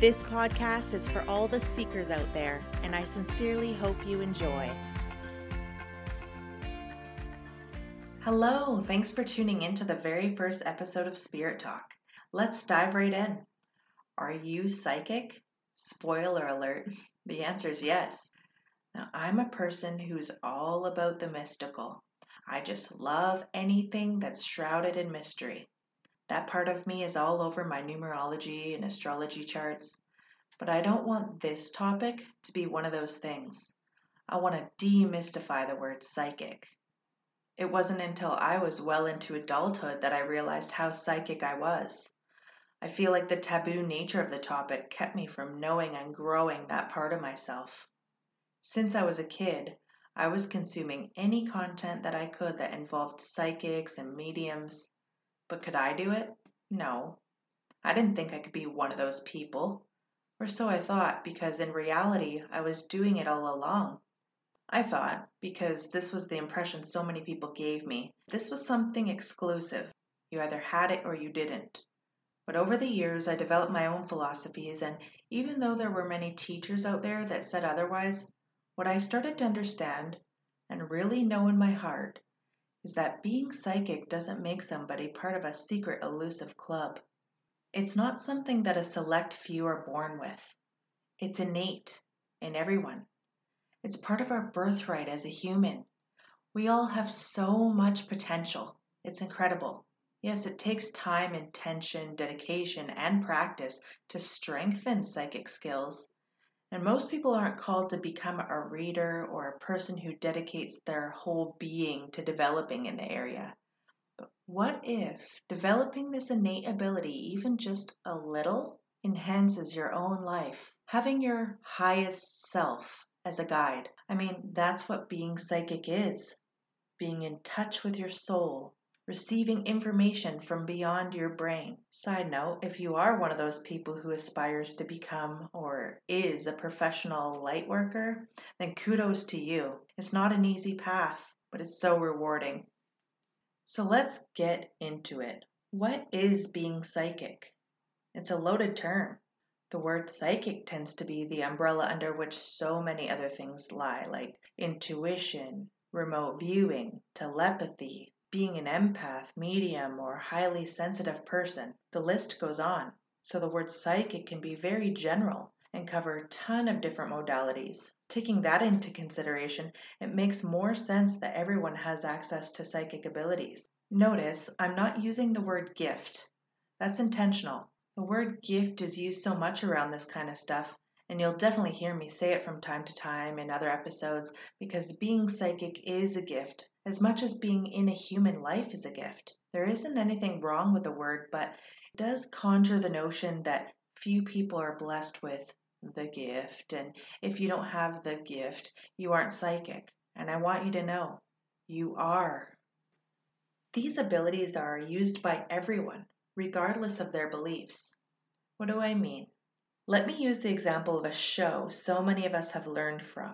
This podcast is for all the seekers out there, and I sincerely hope you enjoy. Hello, thanks for tuning in to the very first episode of Spirit Talk. Let's dive right in. Are you psychic? Spoiler alert, the answer is yes. Now, I'm a person who's all about the mystical. I just love anything that's shrouded in mystery. That part of me is all over my numerology and astrology charts. But I don't want this topic to be one of those things. I want to demystify the word psychic. It wasn't until I was well into adulthood that I realized how psychic I was. I feel like the taboo nature of the topic kept me from knowing and growing that part of myself. Since I was a kid, I was consuming any content that I could that involved psychics and mediums. But could I do it? No. I didn't think I could be one of those people. Or so I thought, because in reality I was doing it all along. I thought, because this was the impression so many people gave me, this was something exclusive. You either had it or you didn't. But over the years, I developed my own philosophies, and even though there were many teachers out there that said otherwise, what I started to understand and really know in my heart is that being psychic doesn't make somebody part of a secret elusive club. It's not something that a select few are born with. It's innate in everyone. It's part of our birthright as a human. We all have so much potential. It's incredible. Yes, it takes time, intention, dedication, and practice to strengthen psychic skills, and most people aren't called to become a reader or a person who dedicates their whole being to developing in the area. But what if developing this innate ability, even just a little, enhances your own life? Having your highest self as a guide. I mean, that's what being psychic is being in touch with your soul, receiving information from beyond your brain. Side note if you are one of those people who aspires to become or is a professional light worker, then kudos to you. It's not an easy path, but it's so rewarding. So let's get into it. What is being psychic? It's a loaded term. The word psychic tends to be the umbrella under which so many other things lie, like intuition, remote viewing, telepathy, being an empath, medium, or highly sensitive person. The list goes on. So the word psychic can be very general and cover a ton of different modalities. Taking that into consideration, it makes more sense that everyone has access to psychic abilities. Notice I'm not using the word gift. That's intentional. The word gift is used so much around this kind of stuff and you'll definitely hear me say it from time to time in other episodes because being psychic is a gift, as much as being in a human life is a gift. There isn't anything wrong with the word, but it does conjure the notion that few people are blessed with the gift, and if you don't have the gift, you aren't psychic. And I want you to know you are. These abilities are used by everyone, regardless of their beliefs. What do I mean? Let me use the example of a show so many of us have learned from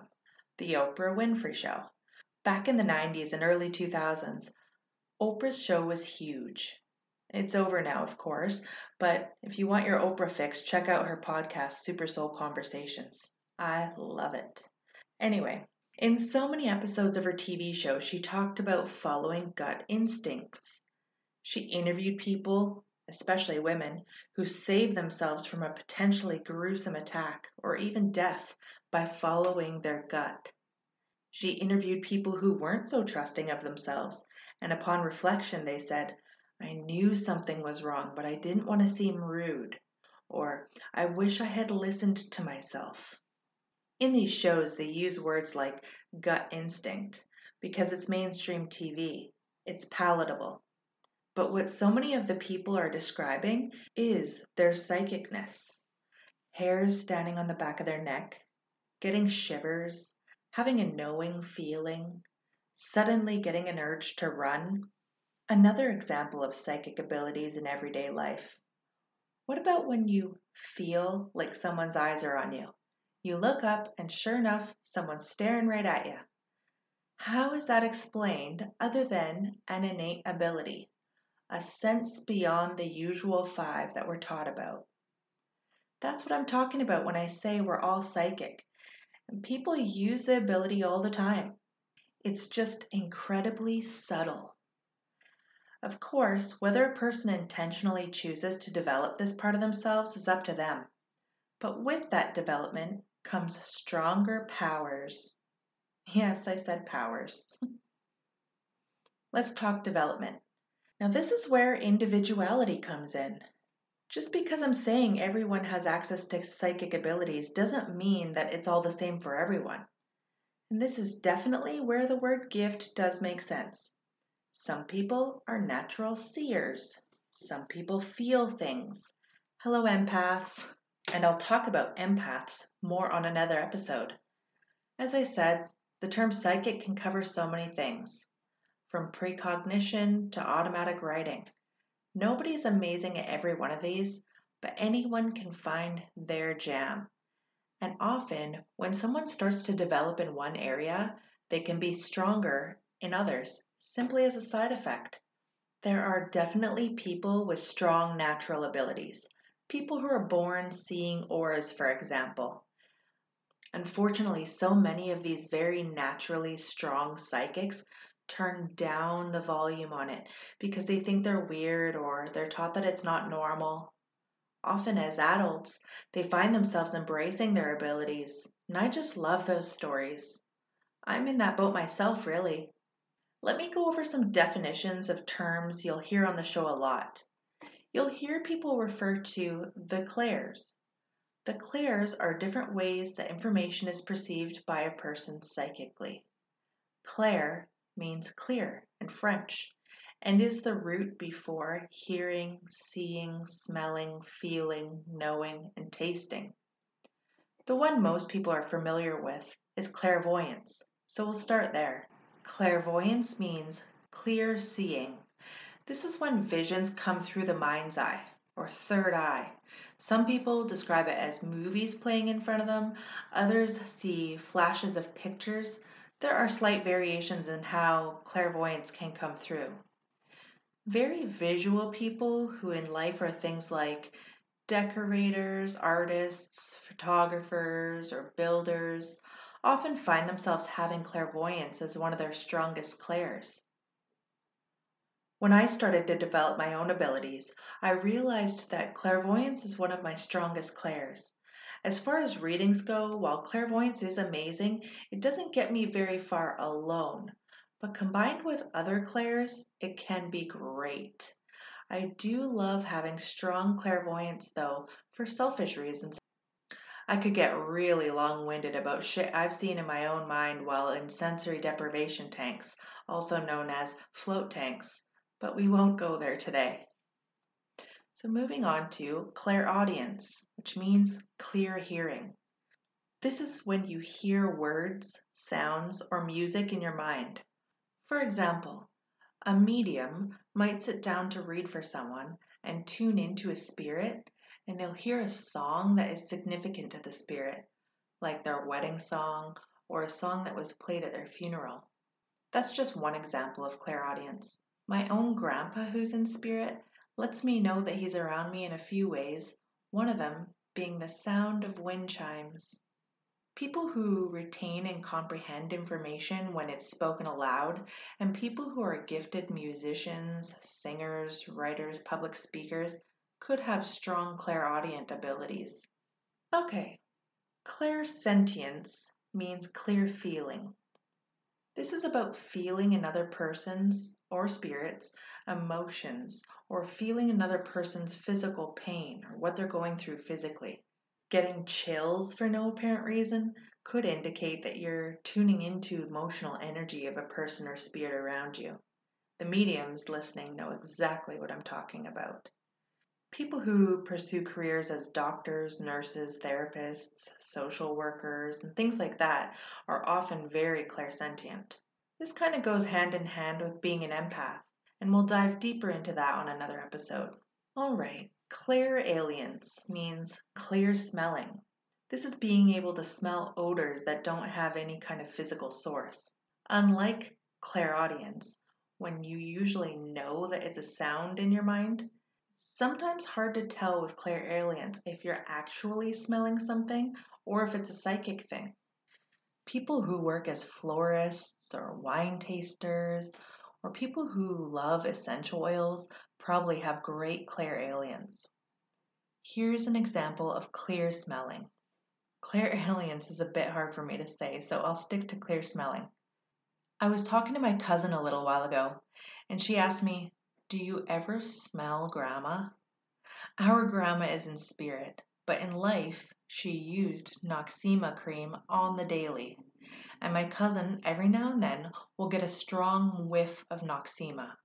the Oprah Winfrey Show. Back in the 90s and early 2000s, Oprah's show was huge. It's over now, of course, but if you want your Oprah fix, check out her podcast, Super Soul Conversations. I love it. Anyway, in so many episodes of her TV show, she talked about following gut instincts. She interviewed people especially women, who save themselves from a potentially gruesome attack or even death by following their gut. She interviewed people who weren't so trusting of themselves, and upon reflection, they said, I knew something was wrong, but I didn't want to seem rude, or I wish I had listened to myself. In these shows, they use words like gut instinct because it's mainstream TV, it's palatable, but what so many of the people are describing is their psychicness. Hairs standing on the back of their neck, getting shivers, having a knowing feeling, suddenly getting an urge to run. Another example of psychic abilities in everyday life. What about when you feel like someone's eyes are on you? You look up, and sure enough, someone's staring right at you. How is that explained other than an innate ability, a sense beyond the usual five that we're taught about? That's what I'm talking about when I say we're all psychic. And people use the ability all the time. It's just incredibly subtle. Of course, whether a person intentionally chooses to develop this part of themselves is up to them. But with that development comes stronger powers. Yes, I said powers. Let's talk development. Now, this is where individuality comes in. Just because I'm saying everyone has access to psychic abilities doesn't mean that it's all the same for everyone. And this is definitely where the word gift does make sense. Some people are natural seers. Some people feel things. Hello, empaths. And I'll talk about empaths more on another episode. As I said, the term psychic can cover so many things, from precognition to automatic writing. Nobody's amazing at every one of these, but anyone can find their jam. And often, when someone starts to develop in one area, they can be stronger in others simply as a side effect. There are definitely people with strong natural abilities, people who are born seeing auras, for example. Unfortunately, so many of these very naturally strong psychics turn down the volume on it because they think they're weird or they're taught that it's not normal. Often, as adults, they find themselves embracing their abilities, and I just love those stories. I'm in that boat myself, really. Let me go over some definitions of terms you'll hear on the show a lot. You'll hear people refer to the clairs. The clairs are different ways that information is perceived by a person psychically. Clair means clear in French and is the root before hearing, seeing, smelling, feeling, knowing, and tasting. The one most people are familiar with is clairvoyance, so we'll start there. Clairvoyance means clear seeing. This is when visions come through the mind's eye or third eye. Some people describe it as movies playing in front of them, others see flashes of pictures. There are slight variations in how clairvoyance can come through. Very visual people who in life are things like decorators, artists, photographers, or builders often find themselves having clairvoyance as one of their strongest clairs. When I started to develop my own abilities, I realized that clairvoyance is one of my strongest clairs. As far as readings go, while clairvoyance is amazing, it doesn't get me very far alone. But combined with other clairs, it can be great. I do love having strong clairvoyance, though, for selfish reasons. I could get really long winded about shit I've seen in my own mind while in sensory deprivation tanks, also known as float tanks, but we won't go there today. So, moving on to clairaudience, which means clear hearing. This is when you hear words, sounds, or music in your mind. For example, a medium might sit down to read for someone and tune into a spirit and they'll hear a song that is significant to the spirit, like their wedding song or a song that was played at their funeral. That's just one example of clairaudience. My own grandpa, who's in spirit, lets me know that he's around me in a few ways, one of them being the sound of wind chimes. People who retain and comprehend information when it's spoken aloud, and people who are gifted musicians, singers, writers, public speakers, could have strong clairaudient abilities. Okay, clairsentience means clear feeling. This is about feeling another person's or spirit's emotions or feeling another person's physical pain or what they're going through physically. Getting chills for no apparent reason could indicate that you're tuning into emotional energy of a person or spirit around you. The mediums listening know exactly what I'm talking about. People who pursue careers as doctors, nurses, therapists, social workers, and things like that are often very clairsentient. This kind of goes hand in hand with being an empath, and we'll dive deeper into that on another episode. All right, clairalience means clear smelling. This is being able to smell odors that don't have any kind of physical source. Unlike clairaudience, when you usually know that it's a sound in your mind, sometimes hard to tell with clairalience if you're actually smelling something or if it's a psychic thing. People who work as florists or wine tasters or people who love essential oils probably have great clairalience. Here's an example of clear smelling. Clairalience is a bit hard for me to say, so I'll stick to clear smelling. I was talking to my cousin a little while ago, and she asked me, Do you ever smell grandma? Our grandma is in spirit, but in life, she used Noxzema cream on the daily. And my cousin, every now and then, will get a strong whiff of noxzema.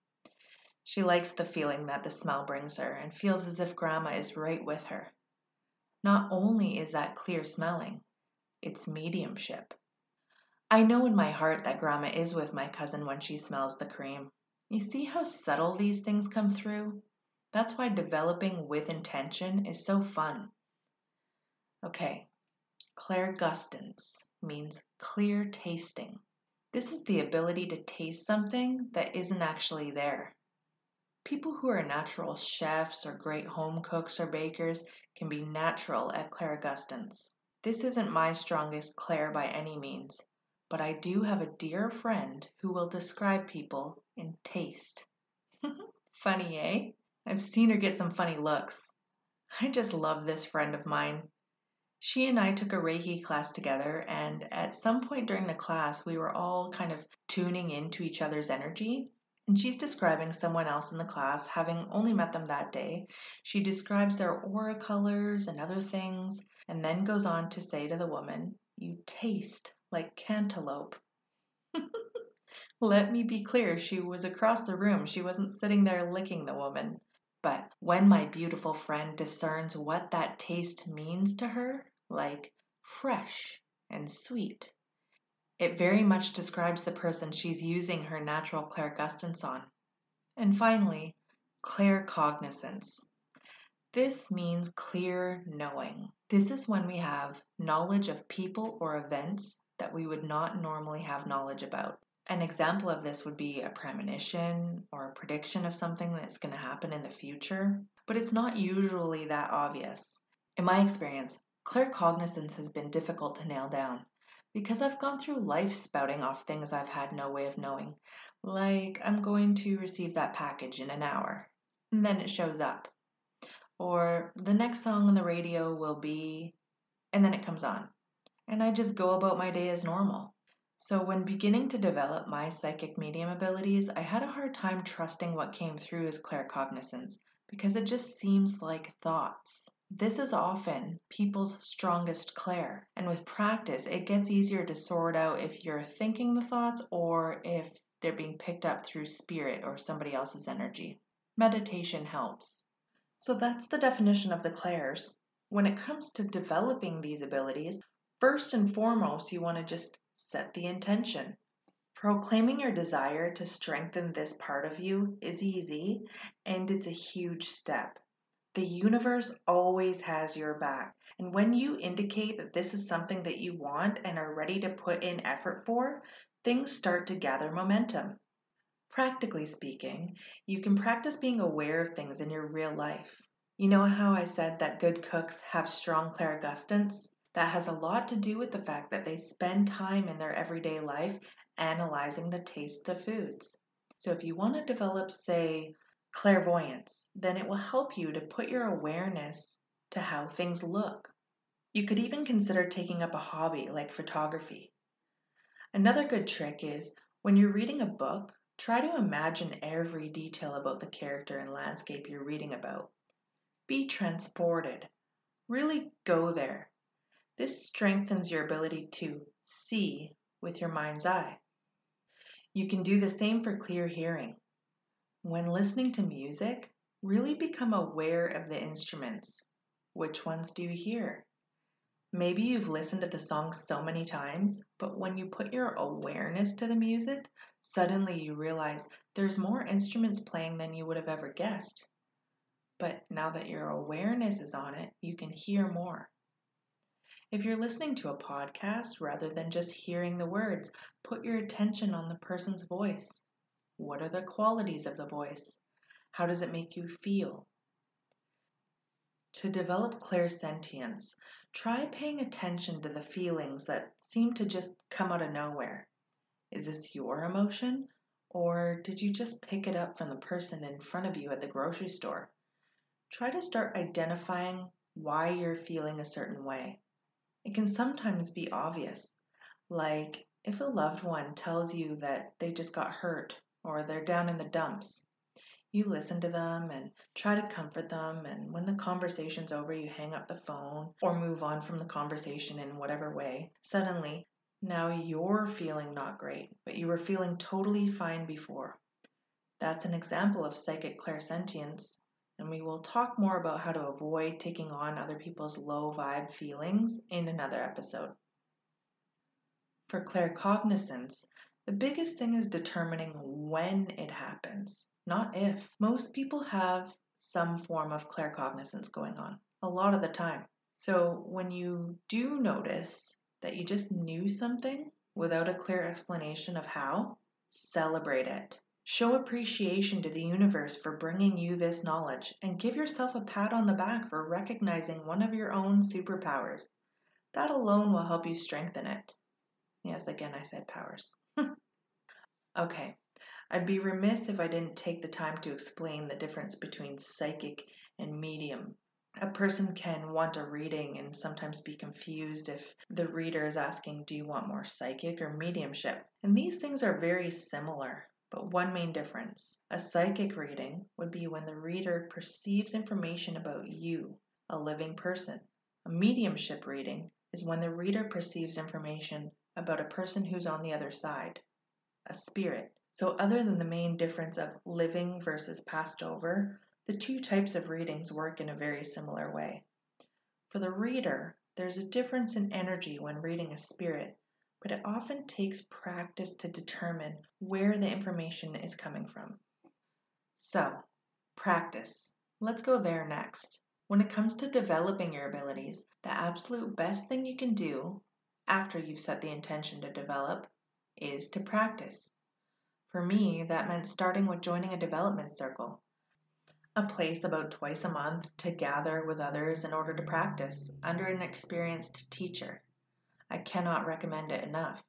She likes the feeling that the smell brings her and feels as if grandma is right with her. Not only is that clear smelling, it's mediumship. I know in my heart that grandma is with my cousin when she smells the cream. You see how subtle these things come through? That's why developing with intention is so fun. Okay, clairgustance means clear tasting. This is the ability to taste something that isn't actually there. People who are natural chefs or great home cooks or bakers can be natural at clairgustance. This isn't my strongest clair by any means, but I do have a dear friend who will describe people in taste. funny, eh? I've seen her get some funny looks. I just love this friend of mine. She and I took a Reiki class together, and at some point during the class, we were all kind of tuning into each other's energy. And she's describing someone else in the class, having only met them that day. She describes their aura colors and other things, and then goes on to say to the woman, You taste like cantaloupe. Let me be clear, she was across the room. She wasn't sitting there licking the woman. But when my beautiful friend discerns what that taste means to her, like fresh and sweet, it very mm. much describes the person she's using her natural clairgustance on. And finally, claircognizance. This means clear knowing. This is when we have knowledge of people or events that we would not normally have knowledge about. An example of this would be a premonition or a prediction of something that's going to happen in the future, but it's not usually that obvious. In my experience, claircognizance has been difficult to nail down because I've gone through life spouting off things I've had no way of knowing, like I'm going to receive that package in an hour, and then it shows up. Or the next song on the radio will be, and then it comes on and I just go about my day as normal. So, when beginning to develop my psychic medium abilities, I had a hard time trusting what came through as claircognizance because it just seems like thoughts. This is often people's strongest clair, and with practice, it gets easier to sort out if you're thinking the thoughts or if they're being picked up through spirit or somebody else's energy. Meditation helps. So, that's the definition of the clairs. When it comes to developing these abilities, First and foremost, you want to just set the intention. Proclaiming your desire to strengthen this part of you is easy and it's a huge step. The universe always has your back. And when you indicate that this is something that you want and are ready to put in effort for, things start to gather momentum. Practically speaking, you can practice being aware of things in your real life. You know how I said that good cooks have strong clairgustance? That has a lot to do with the fact that they spend time in their everyday life analyzing the tastes of foods. So, if you want to develop, say, clairvoyance, then it will help you to put your awareness to how things look. You could even consider taking up a hobby like photography. Another good trick is when you're reading a book, try to imagine every detail about the character and landscape you're reading about. Be transported. Really go there. This strengthens your ability to see with your mind's eye. You can do the same for clear hearing. When listening to music, Really become aware of the instruments. Which ones do you hear? Maybe you've listened to the song so many times, but when you put your awareness to the music, suddenly you realize there's more instruments playing than you would have ever guessed. But now that your awareness is on it, you can hear more. If you're listening to a podcast rather than just hearing the words, put your attention on the person's voice. What are the qualities of the voice? How does it make you feel? To develop clairsentience, try paying attention to the feelings that seem to just come out of nowhere. Is this your emotion? Or did you just pick it up from the person in front of you at the grocery store? Try to start identifying why you're feeling a certain way. It can sometimes be obvious, like if a loved one tells you that they just got hurt or they're down in the dumps. You listen to them and try to comfort them, and when the conversation's over, you hang up the phone or move on from the conversation in whatever way. Suddenly, now you're feeling not great, but you were feeling totally fine before. That's an example of psychic clairsentience and we will talk more about how to avoid taking on other people's low vibe feelings in another episode. For claircognizance, the biggest thing is determining when it happens, not if. Most people have some form of claircognizance going on a lot of the time. So when you do notice that you just knew something without a clear explanation of how, celebrate it. Show appreciation to the universe for bringing you this knowledge and give yourself a pat on the back for recognizing one of your own superpowers. That alone will help you strengthen it. Yes, again, I said powers. okay, I'd be remiss if I didn't take the time to explain the difference between psychic and medium. A person can want a reading and sometimes be confused if the reader is asking, Do you want more psychic or mediumship? And these things are very similar. But one main difference a psychic reading would be when the reader perceives information about you, a living person. A mediumship reading is when the reader perceives information about a person who's on the other side, a spirit. So, other than the main difference of living versus passed over, the two types of readings work in a very similar way. For the reader, there's a difference in energy when reading a spirit but it often takes practice to determine where the information is coming from. So, practice. Let's go there next. When it comes to developing your abilities, the absolute best thing you can do after you've set the intention to develop is to practice. For me, that meant starting with joining a development circle, a place about twice a month to gather with others in order to practice under an experienced teacher. I cannot recommend it enough.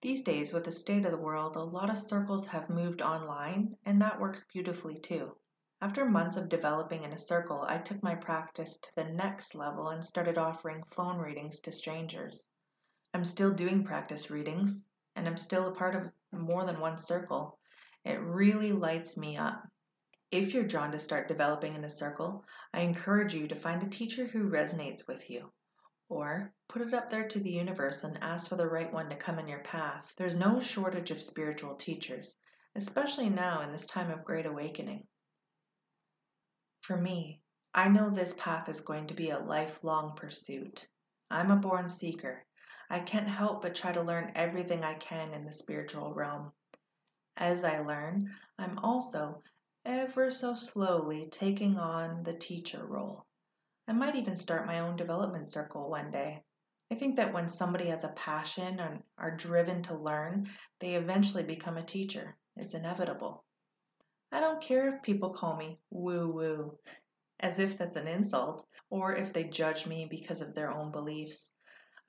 These days, with the state of the world, a lot of circles have moved online, and that works beautifully too. After months of developing in a circle, I took my practice to the next level and started offering phone readings to strangers. I'm still doing practice readings, and I'm still a part of more than one circle. It really lights me up. If you're drawn to start developing in a circle, I encourage you to find a teacher who resonates with you. Or put it up there to the universe and ask for the right one to come in your path. There's no shortage of spiritual teachers, especially now in this time of great awakening. For me, I know this path is going to be a lifelong pursuit. I'm a born seeker. I can't help but try to learn everything I can in the spiritual realm. As I learn, I'm also ever so slowly taking on the teacher role. I might even start my own development circle one day. I think that when somebody has a passion and are driven to learn, they eventually become a teacher. It's inevitable. I don't care if people call me woo woo, as if that's an insult, or if they judge me because of their own beliefs.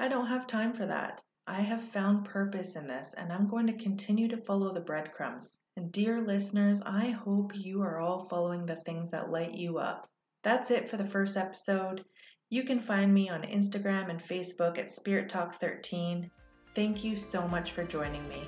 I don't have time for that. I have found purpose in this, and I'm going to continue to follow the breadcrumbs. And dear listeners, I hope you are all following the things that light you up. That's it for the first episode. You can find me on Instagram and Facebook at Spirit Talk 13. Thank you so much for joining me.